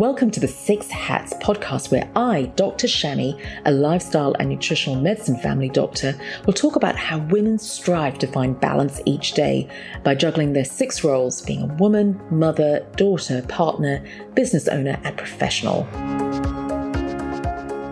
Welcome to the Six Hats podcast, where I, Dr. Shami, a lifestyle and nutritional medicine family doctor, will talk about how women strive to find balance each day by juggling their six roles being a woman, mother, daughter, partner, business owner, and professional.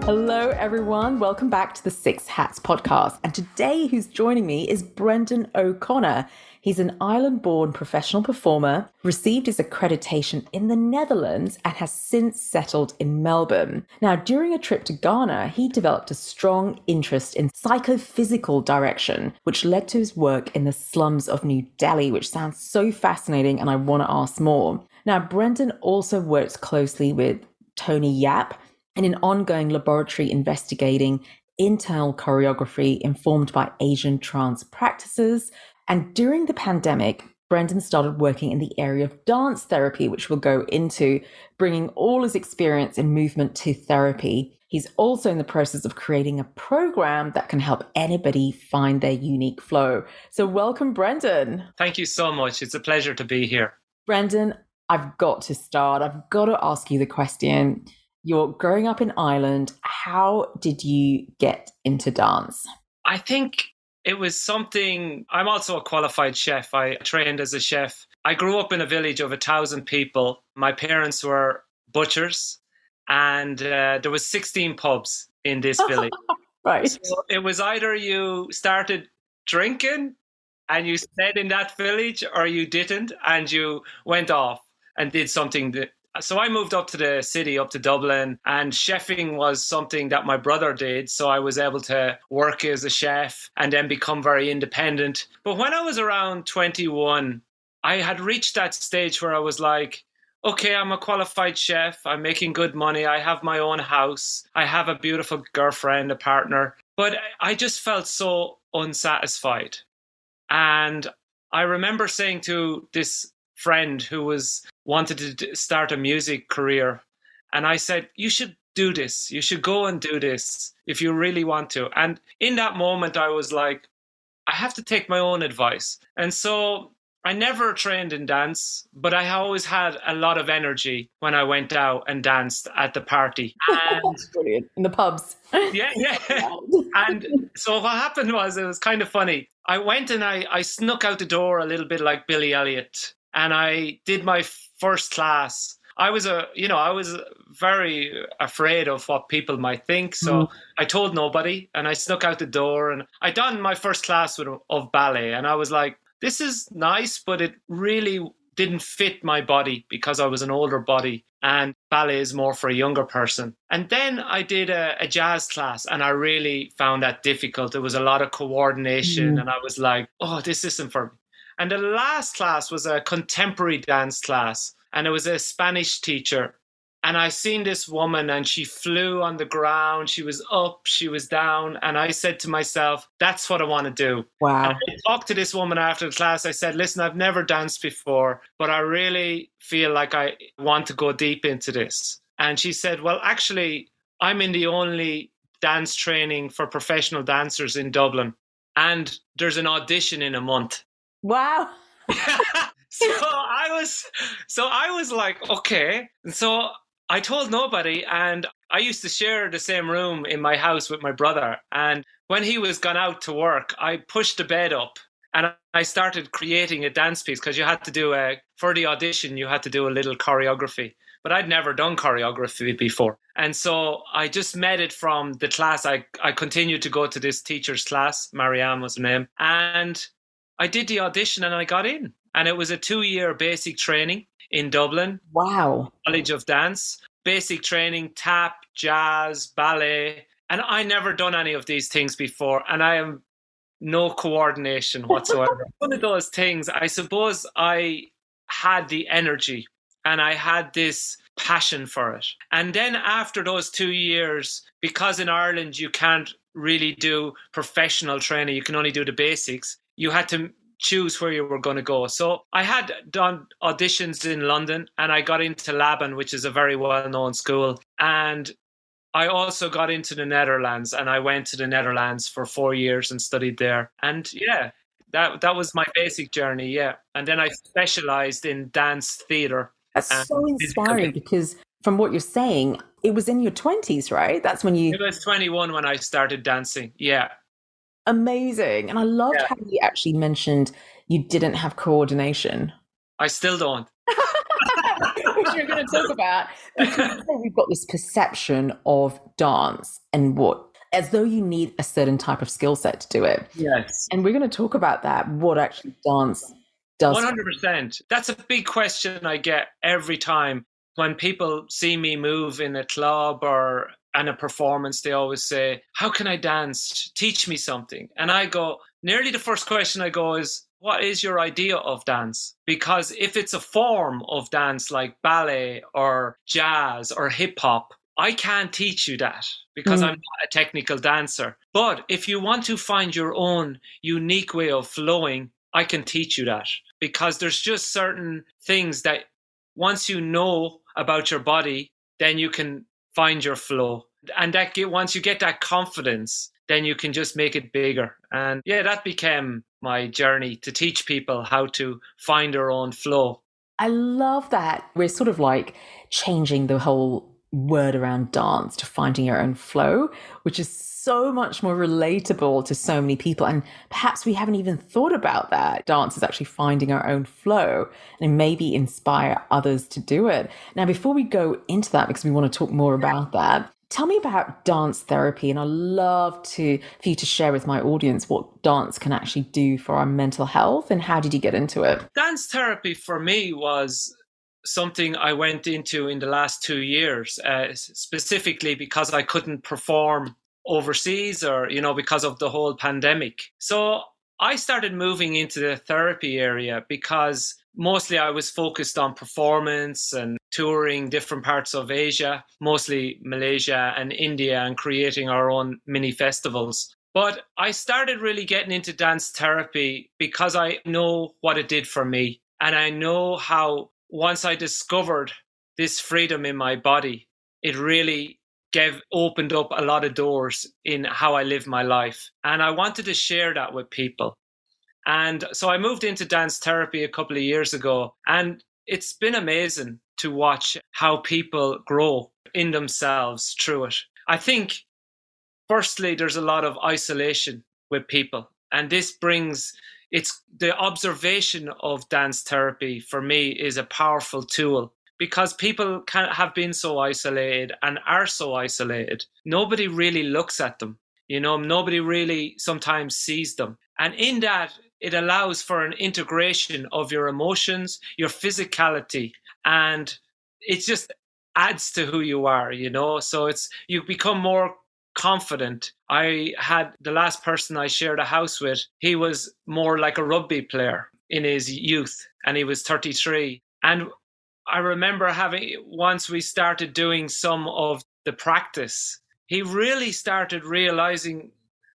Hello, everyone. Welcome back to the Six Hats podcast. And today, who's joining me is Brendan O'Connor. He's an Ireland born professional performer, received his accreditation in the Netherlands, and has since settled in Melbourne. Now, during a trip to Ghana, he developed a strong interest in psychophysical direction, which led to his work in the slums of New Delhi, which sounds so fascinating, and I want to ask more. Now, Brendan also works closely with Tony Yap in an ongoing laboratory investigating internal choreography informed by Asian trance practices, and during the pandemic, Brendan started working in the area of dance therapy, which we'll go into, bringing all his experience in movement to therapy. He's also in the process of creating a program that can help anybody find their unique flow. So, welcome, Brendan. Thank you so much. It's a pleasure to be here. Brendan, I've got to start. I've got to ask you the question. You're growing up in Ireland. How did you get into dance? I think it was something. I'm also a qualified chef. I trained as a chef. I grew up in a village of a thousand people. My parents were butchers, and uh, there was 16 pubs in this village. right. So it was either you started drinking and you stayed in that village, or you didn't, and you went off and did something so I moved up to the city, up to Dublin, and chefing was something that my brother did. So I was able to work as a chef and then become very independent. But when I was around 21, I had reached that stage where I was like, okay, I'm a qualified chef. I'm making good money. I have my own house. I have a beautiful girlfriend, a partner. But I just felt so unsatisfied. And I remember saying to this friend who was wanted to start a music career and i said you should do this you should go and do this if you really want to and in that moment i was like i have to take my own advice and so I never trained in dance, but I always had a lot of energy when I went out and danced at the party. And Brilliant. In the pubs. Yeah, yeah. and so what happened was it was kind of funny. I went and I, I snuck out the door a little bit like Billy Elliot and I did my first class. I was a, you know, I was very afraid of what people might think, so mm. I told nobody, and I snuck out the door, and I done my first class with, of ballet, and I was like, this is nice, but it really didn't fit my body because I was an older body, and ballet is more for a younger person. And then I did a, a jazz class, and I really found that difficult. There was a lot of coordination, mm. and I was like, oh, this isn't for me. And the last class was a contemporary dance class, and it was a Spanish teacher. And I seen this woman, and she flew on the ground. She was up, she was down, and I said to myself, "That's what I want to do." Wow! And I talked to this woman after the class. I said, "Listen, I've never danced before, but I really feel like I want to go deep into this." And she said, "Well, actually, I'm in the only dance training for professional dancers in Dublin, and there's an audition in a month." Wow. so I was so I was like, okay. And so I told nobody and I used to share the same room in my house with my brother. And when he was gone out to work, I pushed the bed up and I started creating a dance piece because you had to do a for the audition you had to do a little choreography. But I'd never done choreography before. And so I just met it from the class. I, I continued to go to this teacher's class, Marianne was her name. And I did the audition and I got in. And it was a two year basic training in Dublin. Wow. College of Dance. Basic training, tap, jazz, ballet. And I never done any of these things before. And I am no coordination whatsoever. One of those things, I suppose I had the energy and I had this passion for it. And then after those two years, because in Ireland you can't really do professional training, you can only do the basics you had to choose where you were going to go. So I had done auditions in London and I got into Laban, which is a very well known school. And I also got into the Netherlands and I went to the Netherlands for four years and studied there. And yeah, that that was my basic journey, yeah. And then I specialized in dance theater. That's so inspiring because from what you're saying, it was in your 20s, right? That's when you. It was 21 when I started dancing. Yeah. Amazing. And I loved yeah. how you actually mentioned you didn't have coordination. I still don't. Which we're going to talk about. Because we've got this perception of dance and what as though you need a certain type of skill set to do it. Yes. And we're going to talk about that, what actually dance does. 100%. That's a big question I get every time when people see me move in a club or and a performance, they always say, How can I dance? Teach me something. And I go, nearly the first question I go is, What is your idea of dance? Because if it's a form of dance like ballet or jazz or hip hop, I can't teach you that because mm. I'm not a technical dancer. But if you want to find your own unique way of flowing, I can teach you that because there's just certain things that once you know about your body, then you can find your flow. And that get, once you get that confidence, then you can just make it bigger. And yeah, that became my journey to teach people how to find their own flow. I love that. We're sort of like changing the whole word around dance to finding your own flow, which is so much more relatable to so many people. And perhaps we haven't even thought about that. Dance is actually finding our own flow and maybe inspire others to do it. Now, before we go into that, because we want to talk more about that, tell me about dance therapy and i love to for you to share with my audience what dance can actually do for our mental health and how did you get into it dance therapy for me was something I went into in the last two years, uh, specifically because I couldn't perform overseas or, you know, because of the whole pandemic. So I started moving into the therapy area because mostly I was focused on performance and touring different parts of Asia, mostly Malaysia and India, and creating our own mini festivals. But I started really getting into dance therapy because I know what it did for me. And I know how once I discovered this freedom in my body, it really gave opened up a lot of doors in how I live my life. And I wanted to share that with people. And so I moved into dance therapy a couple of years ago. And it's been amazing to watch how people grow in themselves through it. I think, firstly, there's a lot of isolation with people. And this brings it's the observation of dance therapy for me is a powerful tool because people can have been so isolated and are so isolated. Nobody really looks at them. You know, nobody really sometimes sees them. And in that, it allows for an integration of your emotions, your physicality, and it just adds to who you are, you know? So it's, you become more confident. I had the last person I shared a house with, he was more like a rugby player in his youth and he was 33. And I remember having, once we started doing some of the practice, he really started realizing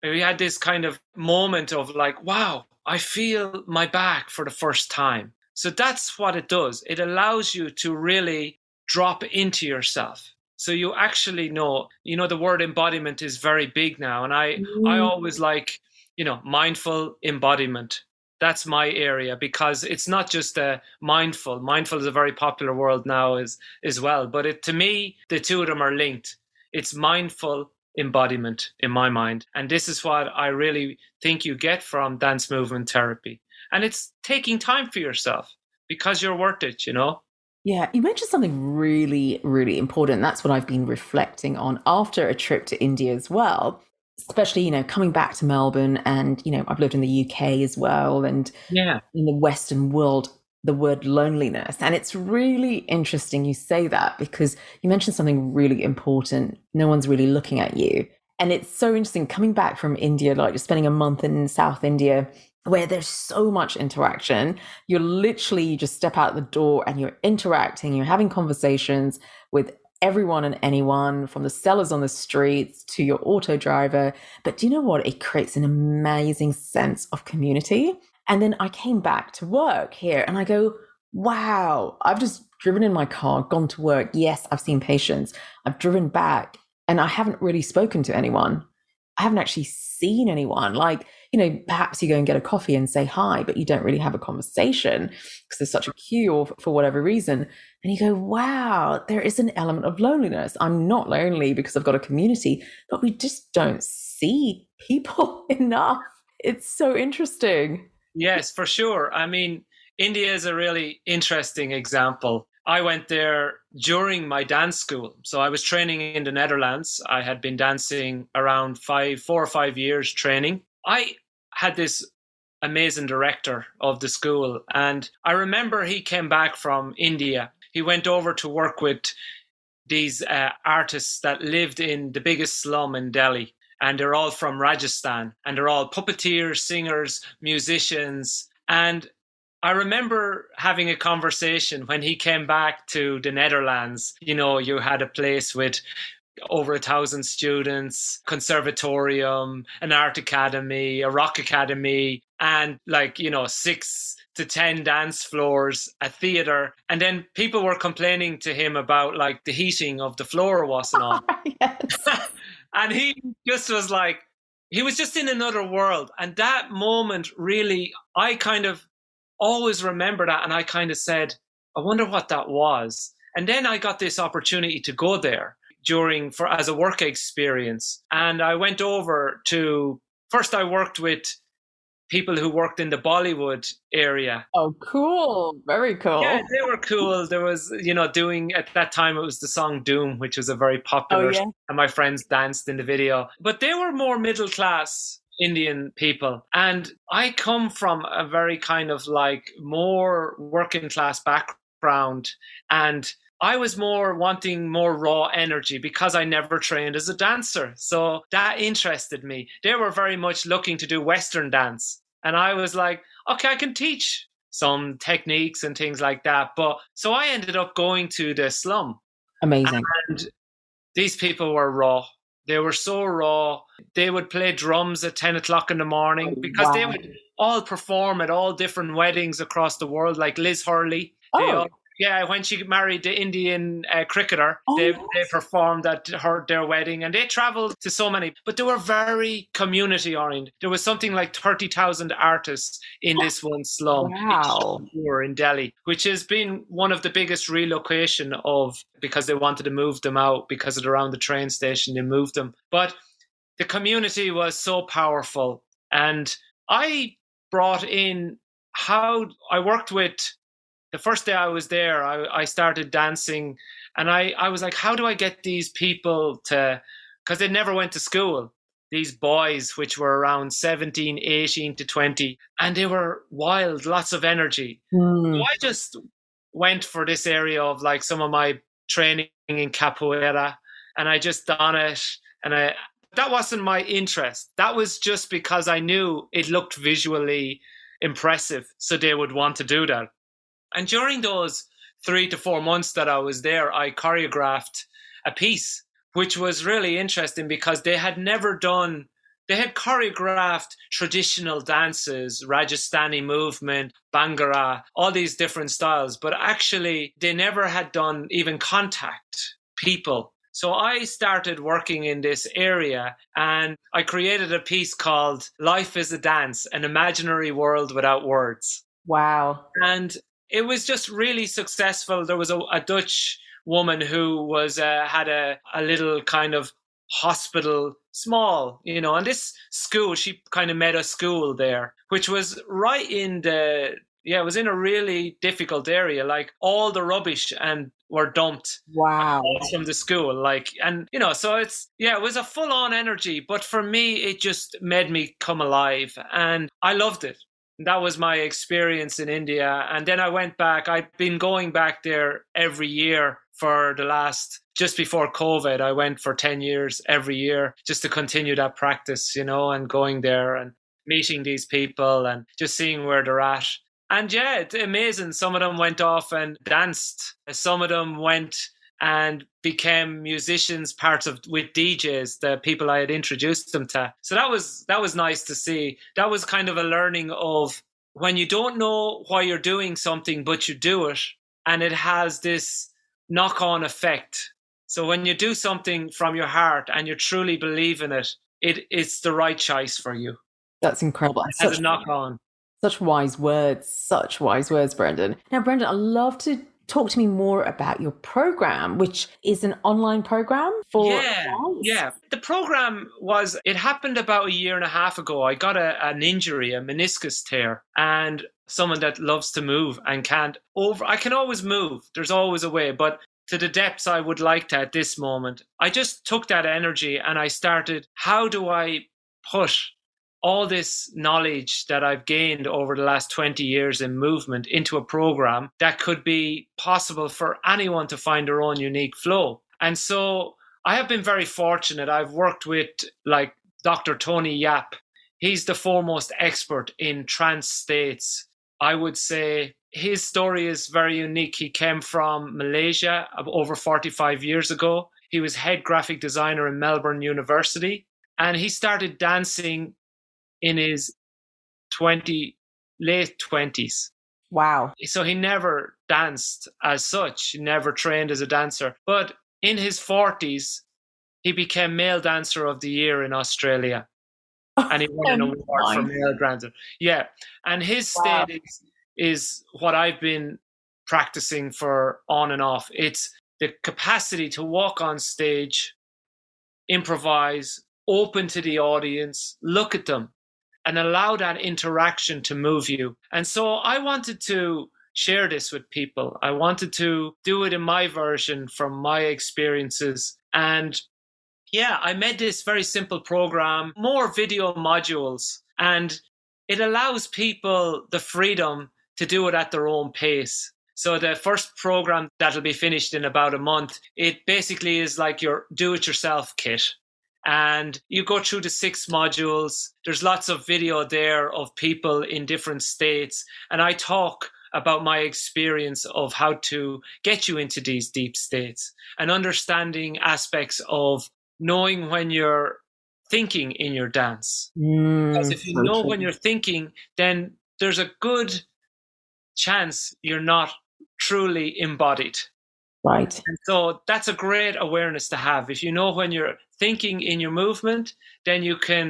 we had this kind of moment of like, wow, I feel my back for the first time. So that's what it does. It allows you to really drop into yourself so you actually know you know the word embodiment is very big now and i mm. i always like you know mindful embodiment. That's my area because it's not just a mindful. Mindful is a very popular word now as as well but it to me the two of them are linked. It's mindful embodiment in my mind and this is what i really think you get from dance movement therapy. And it's taking time for yourself because you're worth it you know yeah, you mentioned something really, really important. That's what I've been reflecting on after a trip to India as well. Especially, you know, coming back to Melbourne and, you know, I've lived in the UK as well and yeah. in the Western world, the word loneliness. And it's really interesting you say that because you mentioned something really important. No one's really looking at you. And it's so interesting coming back from India, like just spending a month in South India where there's so much interaction. You're literally, you just step out the door and you're interacting, you're having conversations with everyone and anyone from the sellers on the streets to your auto driver. But do you know what? It creates an amazing sense of community. And then I came back to work here and I go, wow, I've just driven in my car, gone to work. Yes, I've seen patients. I've driven back and I haven't really spoken to anyone. I haven't actually seen anyone. Like, you know, perhaps you go and get a coffee and say hi, but you don't really have a conversation because there's such a queue or for whatever reason. And you go, wow, there is an element of loneliness. I'm not lonely because I've got a community, but we just don't see people enough. It's so interesting. Yes, for sure. I mean, India is a really interesting example. I went there during my dance school. So I was training in the Netherlands. I had been dancing around five, four or five years training. I had this amazing director of the school. And I remember he came back from India. He went over to work with these uh, artists that lived in the biggest slum in Delhi. And they're all from Rajasthan. And they're all puppeteers, singers, musicians. And I remember having a conversation when he came back to the Netherlands. You know, you had a place with over a thousand students, conservatorium, an art academy, a rock academy, and like, you know, six to 10 dance floors, a theater. And then people were complaining to him about like the heating of the floor wasn't on. and he just was like, he was just in another world. And that moment really, I kind of always remember that. And I kind of said, I wonder what that was. And then I got this opportunity to go there during for as a work experience. And I went over to first I worked with people who worked in the Bollywood area. Oh, cool. Very cool. Yeah, they were cool. There was, you know, doing at that time it was the song Dhoom, which was a very popular oh, yeah. and my friends danced in the video. But they were more middle class Indian people. And I come from a very kind of like more working class background. And I was more wanting more raw energy because I never trained as a dancer. So that interested me. They were very much looking to do Western dance. And I was like, okay, I can teach some techniques and things like that. But so I ended up going to the slum. Amazing. And these people were raw. They were so raw. They would play drums at 10 o'clock in the morning oh, because wow. they would all perform at all different weddings across the world, like Liz Hurley. Oh. All, yeah, when she married the Indian uh, cricketer, oh, they, they performed at her their wedding, and they travelled to so many. But they were very community oriented. There was something like thirty thousand artists in this one slum wow. in Delhi, which has been one of the biggest relocation of because they wanted to move them out because of around the train station. They moved them, but the community was so powerful, and I brought in how I worked with the first day I was there, I, I started dancing and I, I was like, how do I get these people to, because they never went to school, these boys, which were around 17, 18 to 20, and they were wild, lots of energy. Mm. So I just went for this area of like some of my training in capoeira and I just done it. And I, that wasn't my interest. That was just because I knew it looked visually impressive. So they would want to do that. And during those three to four months that I was there, I choreographed a piece, which was really interesting because they had never done, they had choreographed traditional dances, Rajasthani movement, Bhangra, all these different styles, but actually they never had done even contact people. So I started working in this area and I created a piece called Life is a Dance, an imaginary world without words. Wow. And it was just really successful. There was a, a Dutch woman who was uh, had a, a little kind of hospital small you know and this school she kind of made a school there which was right in the yeah it was in a really difficult area. Like all the rubbish and were dumped wow. from the school like and you know so it's yeah it was a full on energy but for me it just made me come alive and i loved it that was my experience in India. And then I went back. I've been going back there every year for the last just before COVID. I went for 10 years every year just to continue that practice, you know, and going there and meeting these people and just seeing where they're at. And yeah, it's amazing. Some of them went off and danced. Some of them went and became musicians part of with DJs, the people I had introduced them to. So that was that was nice to see. That was kind of a learning of when you don't know why you're doing something, but you do it, and it has this knock on effect. So when you do something from your heart and you truly believe in it, it it's the right choice for you. That's incredible. It has a knock on. Such wise words, such wise words, Brendan. Now, Brendan, I'd love to talk to me more about your program, which is an online program for. Yeah, yeah. The program was, it happened about a year and a half ago. I got a, an injury, a meniscus tear, and someone that loves to move and can't over, I can always move. There's always a way, but to the depths I would like to at this moment. I just took that energy and I started, how do I put all this knowledge that I've gained over the last 20 years in movement into a program that could be possible for anyone to find their own unique flow. And so I have been very fortunate. I've worked with like Dr. Tony Yap. He's the foremost expert in trance states. I would say his story is very unique. He came from Malaysia over 45 years ago. He was head graphic designer in Melbourne University and he started dancing in his 20 late 20s. Wow. So he never danced as such, he never trained as a dancer. But in his 40s, he became Male Dancer of the Year in Australia. And he won an award for Male Dancer. Yeah. And his wow. state is, is what I've been practicing for on and off. It's the capacity to walk on stage, improvise, open to the audience, look at them, and allow that interaction to move you. And so I wanted to share this with people. I wanted to do it in my version from my experiences. And yeah, I made this very simple program, more video modules, and it allows people the freedom to do it at their own pace. So the first program that'll be finished in about a month, it basically is like your do it yourself kit and you go through the six modules. There's lots of video there of people in different states. And I talk about my experience of how to get you into these deep states and understanding aspects of knowing when you're thinking in your dance. Mm, because if you know when you're thinking, then there's a good chance you're not truly embodied. Right. And so that's a great awareness to have. If you know when you're thinking in your movement, then you can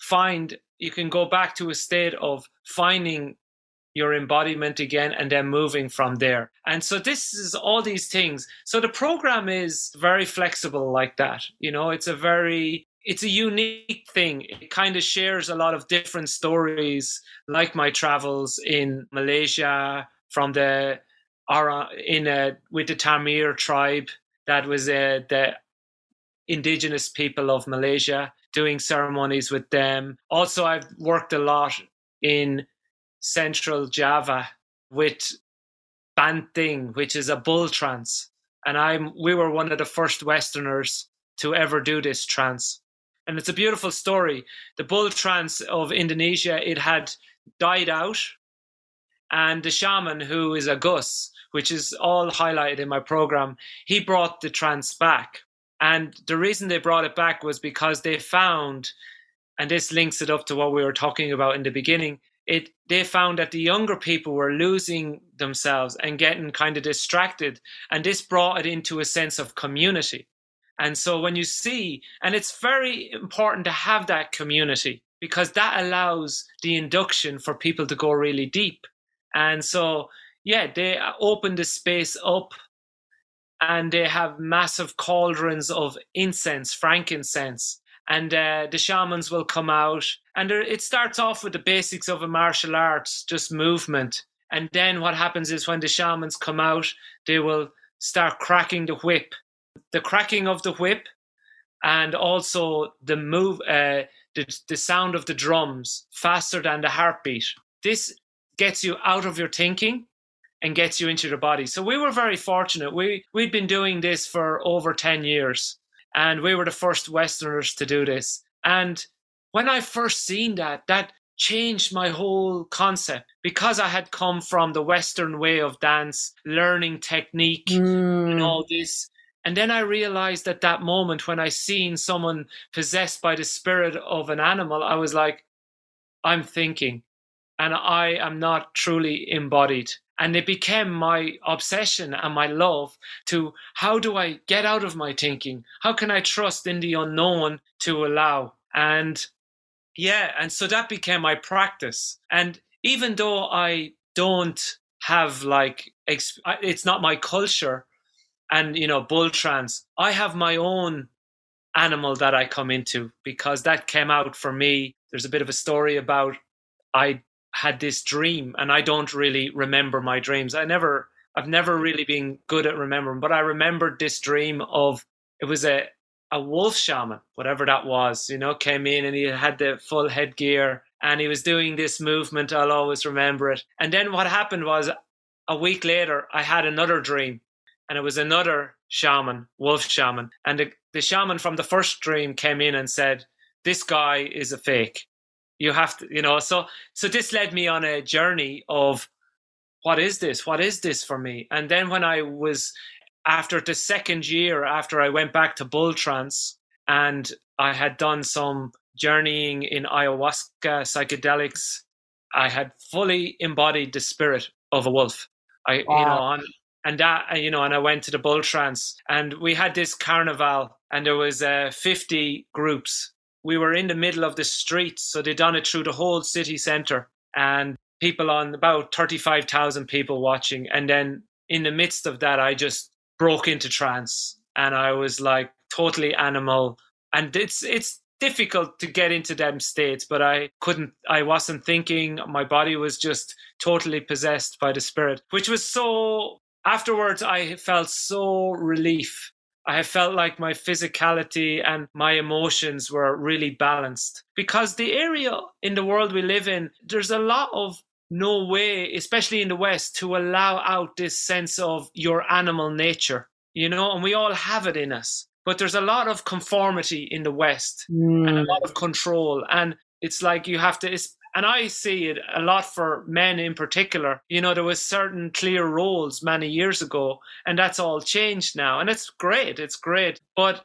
find, you can go back to a state of finding your embodiment again and then moving from there. And so this is all these things. So the program is very flexible like that. You know, it's a very it's a unique thing. It kind of shares a lot of different stories, like my travels in Malaysia from the Ara in a, with the Temiar tribe. That was a, the indigenous people of Malaysia, doing ceremonies with them. Also, I've worked a lot in central Java with Banting, which is a bull trance. And I'm we were one of the first Westerners to ever do this trance. And it's a beautiful story. The bull trance of Indonesia, it had died out. And the shaman, who is a Gus, which is all highlighted in my program, he brought the trance back. And the reason they brought it back was because they found, and this links it up to what we were talking about in the beginning, it they found that the younger people were losing themselves and getting kind of distracted. And this brought it into a sense of community. And so when you see, and it's very important to have that community because that allows the induction for people to go really deep. And so, yeah, they opened the space up and they have massive cauldrons of incense, frankincense. And uh, the shamans will come out, and it starts off with the basics of a martial arts, just movement. And then what happens is when the shamans come out, they will start cracking the whip. The cracking of the whip, and also the move, uh, the, the sound of the drums faster than the heartbeat. This gets you out of your thinking and gets you into the body. So we were very fortunate. We we'd been doing this for over 10 years and we were the first westerners to do this. And when I first seen that, that changed my whole concept because I had come from the western way of dance, learning technique mm. and all this. And then I realized at that moment when I seen someone possessed by the spirit of an animal, I was like, I'm thinking and I am not truly embodied. And it became my obsession and my love to how do I get out of my thinking? How can I trust in the unknown to allow? And yeah, and so that became my practice. And even though I don't have like, it's not my culture and, you know, bull trance, I have my own animal that I come into because that came out for me. There's a bit of a story about I had this dream and I don't really remember my dreams. I never, I've never really been good at remembering, but I remembered this dream of it was a, a wolf shaman, whatever that was, you know, came in and he had the full headgear and he was doing this movement. I'll always remember it. And then what happened was a week later, I had another dream and it was another shaman, wolf shaman. And the, the shaman from the first dream came in and said, This guy is a fake. You have to, you know, so so this led me on a journey of what is this? What is this for me? And then when I was after the second year after I went back to bull trance and I had done some journeying in ayahuasca psychedelics, I had fully embodied the spirit of a wolf. I wow. you know on and that you know and I went to the bull trance and we had this carnival and there was uh, 50 groups. We were in the middle of the street, so they'd done it through the whole city center and people on about 35,000 people watching. And then in the midst of that, I just broke into trance and I was like totally animal. And it's, it's, difficult to get into them states but i couldn't i wasn't thinking my body was just totally possessed by the spirit which was so afterwards i felt so relief I felt like my physicality and my emotions were really balanced because the area in the world we live in, there's a lot of no way, especially in the West, to allow out this sense of your animal nature, you know, and we all have it in us. But there's a lot of conformity in the West mm. and a lot of control. And it's like you have to, and I see it a lot for men in particular. You know, there was certain clear roles many years ago, and that's all changed now, and it's great. It's great, but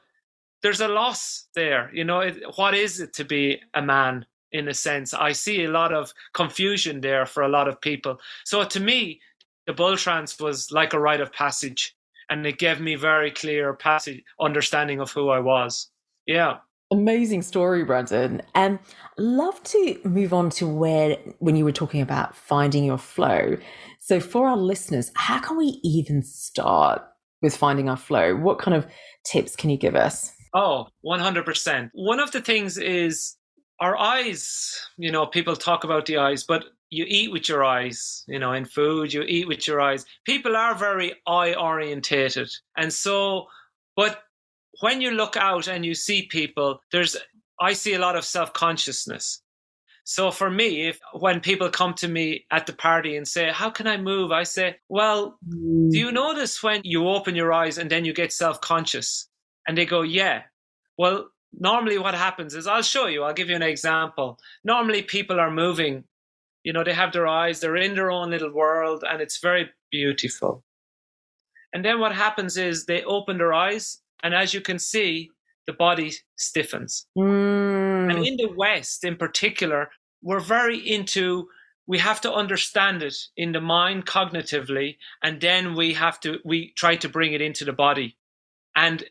there's a loss there. You know, it, what is it to be a man? In a sense, I see a lot of confusion there for a lot of people. So to me, the bull trance was like a rite of passage, and it gave me very clear passage understanding of who I was. Yeah. Amazing story, Brendan. And love to move on to where, when you were talking about finding your flow. So, for our listeners, how can we even start with finding our flow? What kind of tips can you give us? Oh, 100%. One of the things is our eyes. You know, people talk about the eyes, but you eat with your eyes. You know, in food, you eat with your eyes. People are very eye orientated. And so, but when you look out and you see people, there's I see a lot of self consciousness. So for me, if when people come to me at the party and say, "How can I move?" I say, "Well, mm. do you notice when you open your eyes and then you get self conscious?" And they go, "Yeah." Well, normally what happens is I'll show you. I'll give you an example. Normally people are moving. You know, they have their eyes. They're in their own little world, and it's very beautiful. And then what happens is they open their eyes and as you can see, the body stiffens. Mm. And in the West, in particular, we're very into we have to understand it in the mind cognitively and then we have to we try to bring it into the body and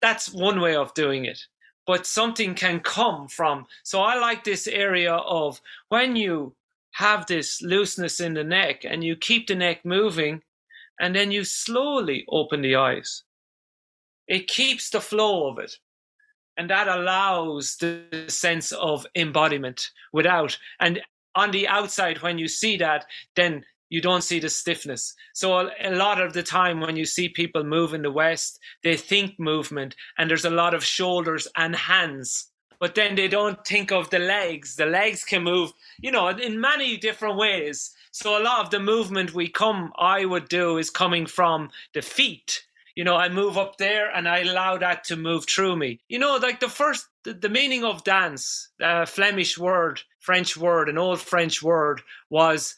that's one way of doing it but something can come from so i like this area of when you have this looseness in the neck and you keep the neck moving and then you slowly open the eyes it keeps the flow of it. And that allows the sense of embodiment without. And on the outside when you see that then you don't see the stiffness. So a lot of the time when you see people move in the west they think movement and there's a lot of shoulders and hands but then they don't think of the legs. The legs can move you know in many different ways. So a lot of the movement we come i would do is coming from the feet you know, I move up there and I allow that to move through me. You know, like the first, the, the meaning of dance, a Flemish word, French word, an old French word was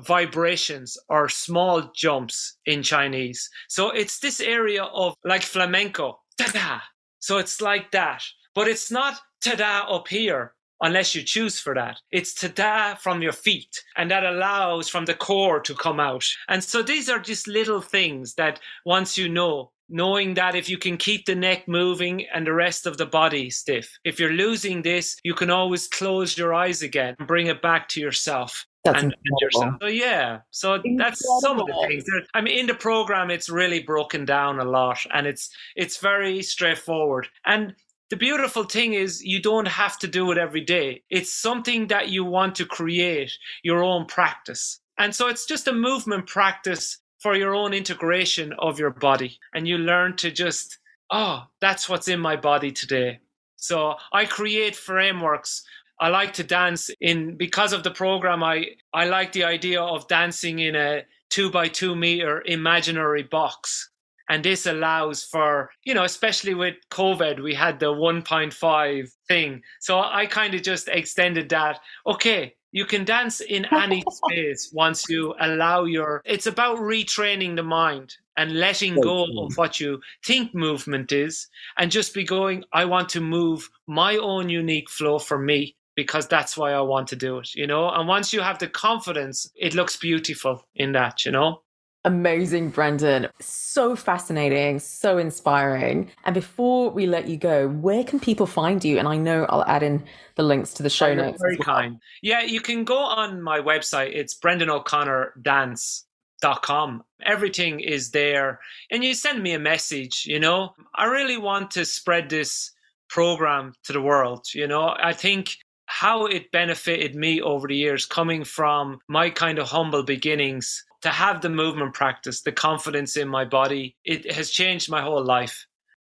vibrations or small jumps in Chinese. So it's this area of like flamenco, ta-da. So it's like that, but it's not ta-da up here unless you choose for that. It's tada from your feet, and that allows from the core to come out. And so these are just little things that once you know, knowing that if you can keep the neck moving and the rest of the body stiff, if you're losing this, you can always close your eyes again and bring it back to yourself. That's and, and yourself. So yeah, so Incredible. that's some of the things. I mean, in the program, it's really broken down a lot, and it's it's very straightforward. And the beautiful thing is, you don't have to do it every day. It's something that you want to create your own practice, and so it's just a movement practice for your own integration of your body, and you learn to just, oh, that's what's in my body today. So I create frameworks I like to dance in because of the program. I I like the idea of dancing in a two by two meter imaginary box. And this allows for, you know, especially with COVID, we had the 1.5 thing. So I kind of just extended that. Okay, you can dance in any space once you allow your, it's about retraining the mind and letting go of what you think movement is and just be going, I want to move my own unique flow for me because that's why I want to do it, you know? And once you have the confidence, it looks beautiful in that, you know? Amazing, Brendan. So fascinating, so inspiring. And before we let you go, where can people find you? And I know I'll add in the links to the show Oh, notes. Very well. kind. Yeah, you can go on my website. It's brendano'connordance.com. Everything is there. And you send me a message, you know? I really want to spread this program to the world, you know? I think how it benefited me over the years coming from my kind of humble beginnings to have the movement practice, the confidence in my body, it has changed my whole life.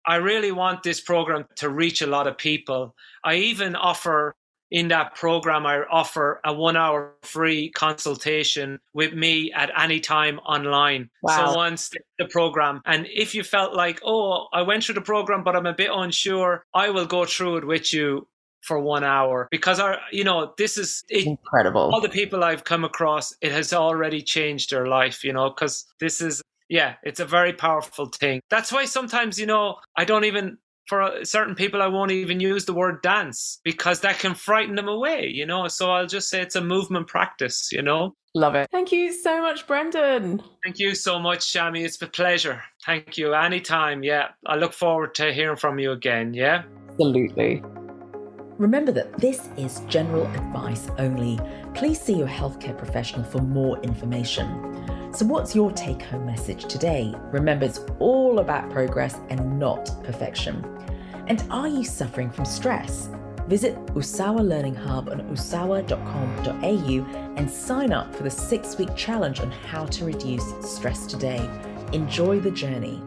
I really want this program to reach a lot of people. I even offer in that program, I offer a one hour free consultation with me at any time online. Wow. So once the- the program, and if you felt like, oh, I went through the program, but I'm a bit unsure, I will go through it with you for one hour because our, you know, this is it, Incredible. all the people I've come across, it has already changed their life, you know, because this is, yeah, it's a very powerful thing. That's why sometimes, you know, I don't even, for uh, certain people, I won't even use the word dance because that can frighten them away, you know. So I'll just say it's a movement practice, you know. Love it. Thank you so much, Brendan. Thank you so much, Shami. It's a pleasure. Thank you. Anytime. Yeah. I look forward to hearing from you again. Yeah. Absolutely. Remember that this is general advice only. Please see your healthcare professional for more information. So, what's your take home message today? Remember, it's all about progress and not perfection. And are you suffering from stress? Visit Usawa Learning Hub on usawa.com.au and sign up for the six week challenge on how to reduce stress today. Enjoy the journey.